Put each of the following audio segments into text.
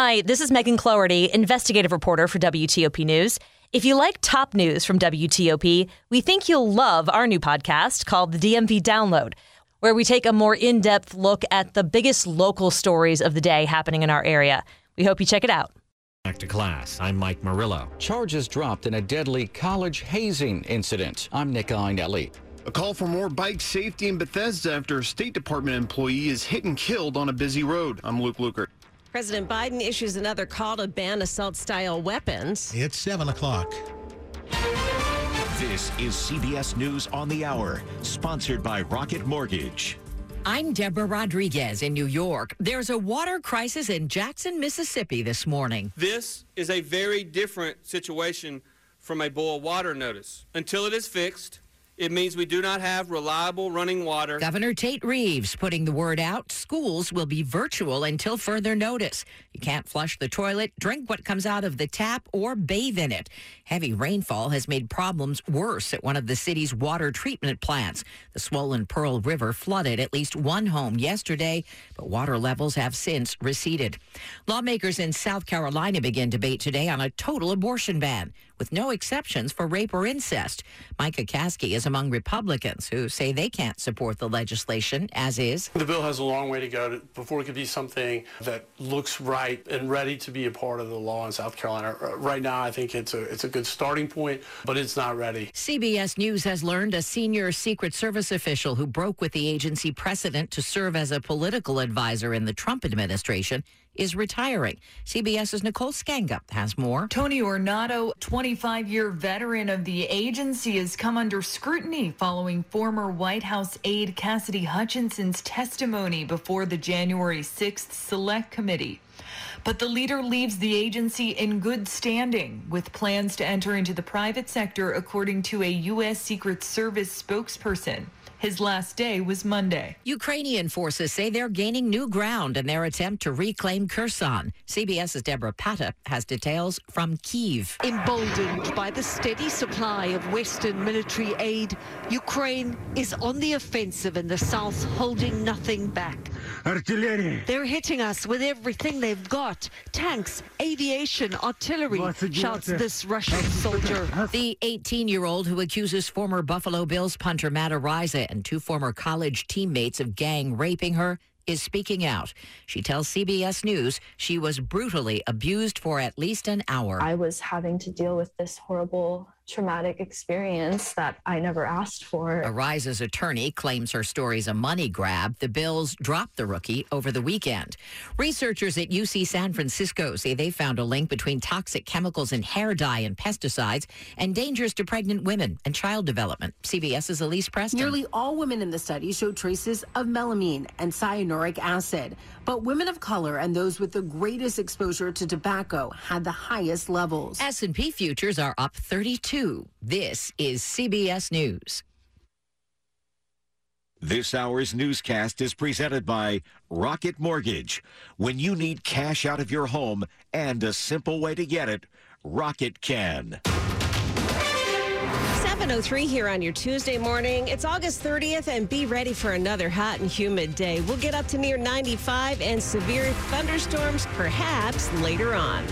Hi, this is Megan Cloherty, investigative reporter for WTOP News. If you like top news from WTOP, we think you'll love our new podcast called the DMV Download, where we take a more in depth look at the biggest local stories of the day happening in our area. We hope you check it out. Back to class. I'm Mike Murillo. Charges dropped in a deadly college hazing incident. I'm Nick Iannelli. A call for more bike safety in Bethesda after a State Department employee is hit and killed on a busy road. I'm Luke Lukert. President Biden issues another call to ban assault style weapons. It's 7 o'clock. This is CBS News on the Hour, sponsored by Rocket Mortgage. I'm Deborah Rodriguez in New York. There's a water crisis in Jackson, Mississippi this morning. This is a very different situation from a boil water notice. Until it is fixed, it means we do not have reliable running water. Governor Tate Reeves putting the word out schools will be virtual until further notice. You can't flush the toilet, drink what comes out of the tap, or bathe in it. Heavy rainfall has made problems worse at one of the city's water treatment plants. The swollen Pearl River flooded at least one home yesterday, but water levels have since receded. Lawmakers in South Carolina begin debate today on a total abortion ban with no exceptions for rape or incest. Micah Caskey is among Republicans who say they can't support the legislation as is. The bill has a long way to go to, before it could be something that looks right and ready to be a part of the law in South Carolina. Uh, right now, I think it's a it's a good starting point, but it's not ready. CBS News has learned a senior Secret Service official who broke with the agency precedent to serve as a political advisor in the Trump administration is retiring. CBS's Nicole Sganga has more. Tony Ornato, 25 year veteran of the agency, has come under scrutiny following former White House aide Cassidy Hutchinson's testimony before the January 6th Select Committee. But the leader leaves the agency in good standing with plans to enter into the private sector, according to a U.S. Secret Service spokesperson. His last day was Monday. Ukrainian forces say they're gaining new ground in their attempt to reclaim Kherson. CBS's Debora Patta has details from Kiev. Emboldened by the steady supply of Western military aid, Ukraine is on the offensive in the south, holding nothing back. Artillery. They're hitting us with everything they've got tanks, aviation, artillery, shouts this Russian soldier. The 18 year old who accuses former Buffalo Bills punter Matt Araiza and two former college teammates of gang raping her is speaking out. She tells CBS News she was brutally abused for at least an hour. I was having to deal with this horrible traumatic experience that I never asked for. Araiza's attorney claims her story's a money grab. The Bills dropped the rookie over the weekend. Researchers at UC San Francisco say they found a link between toxic chemicals in hair dye and pesticides and dangers to pregnant women and child development. CBS's Elise Preston. Nearly all women in the study showed traces of melamine and cyanuric acid, but women of color and those with the greatest exposure to tobacco had the highest levels. S&P futures are up 32 this is CBS News. This hour's newscast is presented by Rocket Mortgage. When you need cash out of your home and a simple way to get it, Rocket can. 703 here on your Tuesday morning. It's August 30th, and be ready for another hot and humid day. We'll get up to near 95 and severe thunderstorms perhaps later on.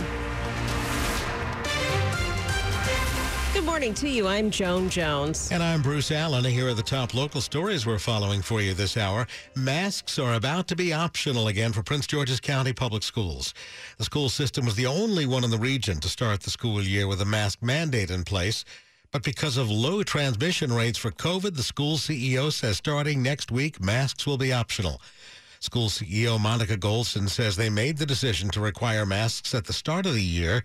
Morning to you. I'm Joan Jones. And I'm Bruce Alan. Here are the top local stories we're following for you this hour. Masks are about to be optional again for Prince George's County Public Schools. The school system was the only one in the region to start the school year with a mask mandate in place. But because of low transmission rates for COVID, the school CEO says starting next week, masks will be optional. School CEO Monica Goldson says they made the decision to require masks at the start of the year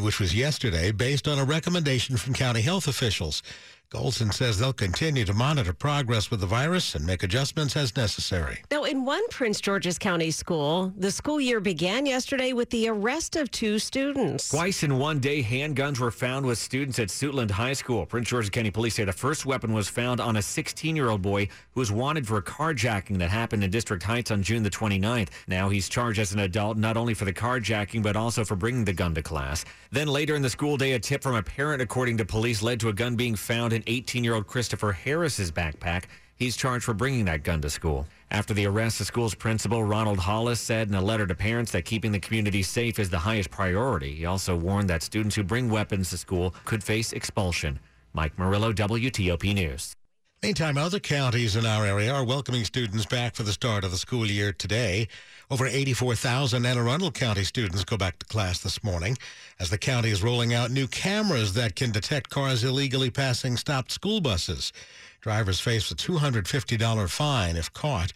which was yesterday, based on a recommendation from county health officials. Goldson says they'll continue to monitor progress with the virus and make adjustments as necessary. Now, in one Prince George's County school, the school year began yesterday with the arrest of two students. Twice in one day, handguns were found with students at Suitland High School. Prince George's County Police say the first weapon was found on a 16 year old boy who was wanted for a carjacking that happened in District Heights on June the 29th. Now he's charged as an adult not only for the carjacking, but also for bringing the gun to class. Then later in the school day, a tip from a parent, according to police, led to a gun being found in 18 year old Christopher Harris's backpack. He's charged for bringing that gun to school. After the arrest, the school's principal, Ronald Hollis, said in a letter to parents that keeping the community safe is the highest priority. He also warned that students who bring weapons to school could face expulsion. Mike Murillo, WTOP News. Meantime, other counties in our area are welcoming students back for the start of the school year today. Over 84,000 Anne Arundel County students go back to class this morning as the county is rolling out new cameras that can detect cars illegally passing stopped school buses. Drivers face a $250 fine if caught.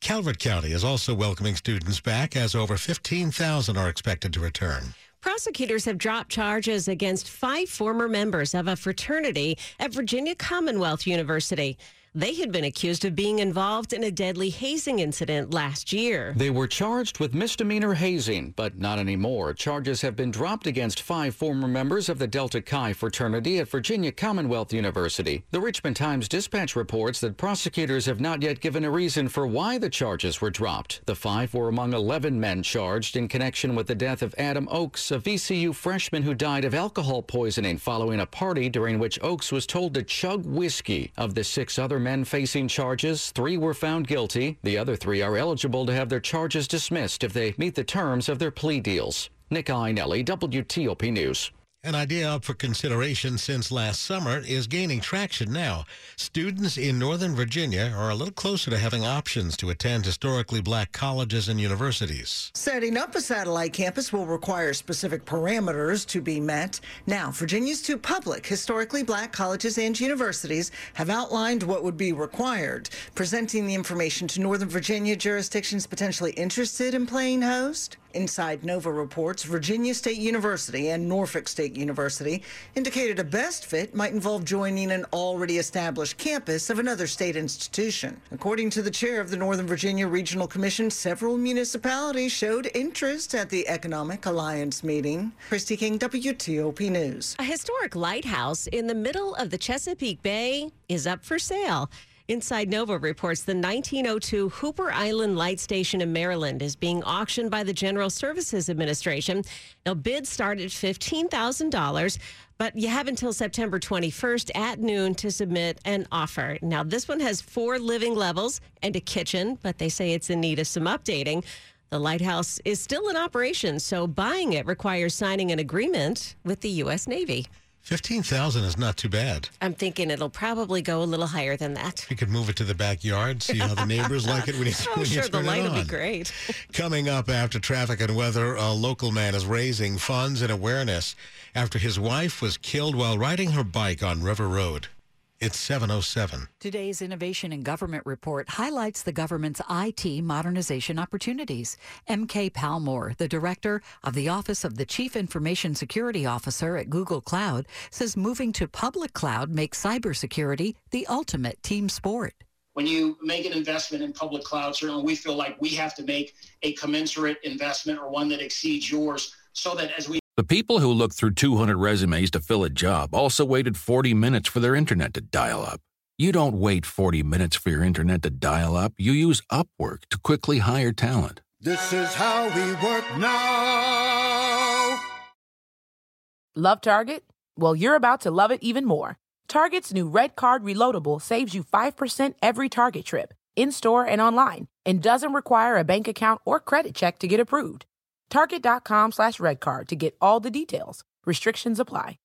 Calvert County is also welcoming students back as over 15,000 are expected to return. Prosecutors have dropped charges against five former members of a fraternity at Virginia Commonwealth University. They had been accused of being involved in a deadly hazing incident last year. They were charged with misdemeanor hazing, but not anymore. Charges have been dropped against five former members of the Delta Chi fraternity at Virginia Commonwealth University. The Richmond Times Dispatch reports that prosecutors have not yet given a reason for why the charges were dropped. The five were among 11 men charged in connection with the death of Adam Oakes, a VCU freshman who died of alcohol poisoning following a party during which Oakes was told to chug whiskey. Of the six other men facing charges, three were found guilty. The other three are eligible to have their charges dismissed if they meet the terms of their plea deals. Nick Iannelli, WTOP News. An idea up for consideration since last summer is gaining traction now. Students in Northern Virginia are a little closer to having options to attend historically black colleges and universities. Setting up a satellite campus will require specific parameters to be met. Now, Virginia's two public, historically black colleges and universities have outlined what would be required, presenting the information to Northern Virginia jurisdictions potentially interested in playing host. Inside Nova reports, Virginia State University and Norfolk State University indicated a best fit might involve joining an already established campus of another state institution. According to the chair of the Northern Virginia Regional Commission, several municipalities showed interest at the Economic Alliance meeting. Kristi King, WTOP News. A historic lighthouse in the middle of the Chesapeake Bay is up for sale. Inside Nova reports the 1902 Hooper Island Light Station in Maryland is being auctioned by the General Services Administration. Now, bids start at $15,000, but you have until September 21st at noon to submit an offer. Now, this one has four living levels and a kitchen, but they say it's in need of some updating. The lighthouse is still in operation, so buying it requires signing an agreement with the U.S. Navy. 15,000 is not too bad. I'm thinking it'll probably go a little higher than that. You could move it to the backyard, see how the neighbors like it when you, oh, when sure, you turn the light will be great. Coming up after traffic and weather, a local man is raising funds and awareness after his wife was killed while riding her bike on River Road. It's 707. Today's Innovation in Government report highlights the government's IT modernization opportunities. MK Palmore, the director of the Office of the Chief Information Security Officer at Google Cloud, says moving to public cloud makes cybersecurity the ultimate team sport. When you make an investment in public cloud, certainly we feel like we have to make a commensurate investment or one that exceeds yours so that as we The people who looked through 200 resumes to fill a job also waited 40 minutes for their internet to dial up. You don't wait 40 minutes for your internet to dial up. You use Upwork to quickly hire talent. This is how we work now. Love Target? Well, you're about to love it even more. Target's new Red Card Reloadable saves you 5% every Target trip, in store and online, and doesn't require a bank account or credit check to get approved. Target.com slash redcard to get all the details. Restrictions apply.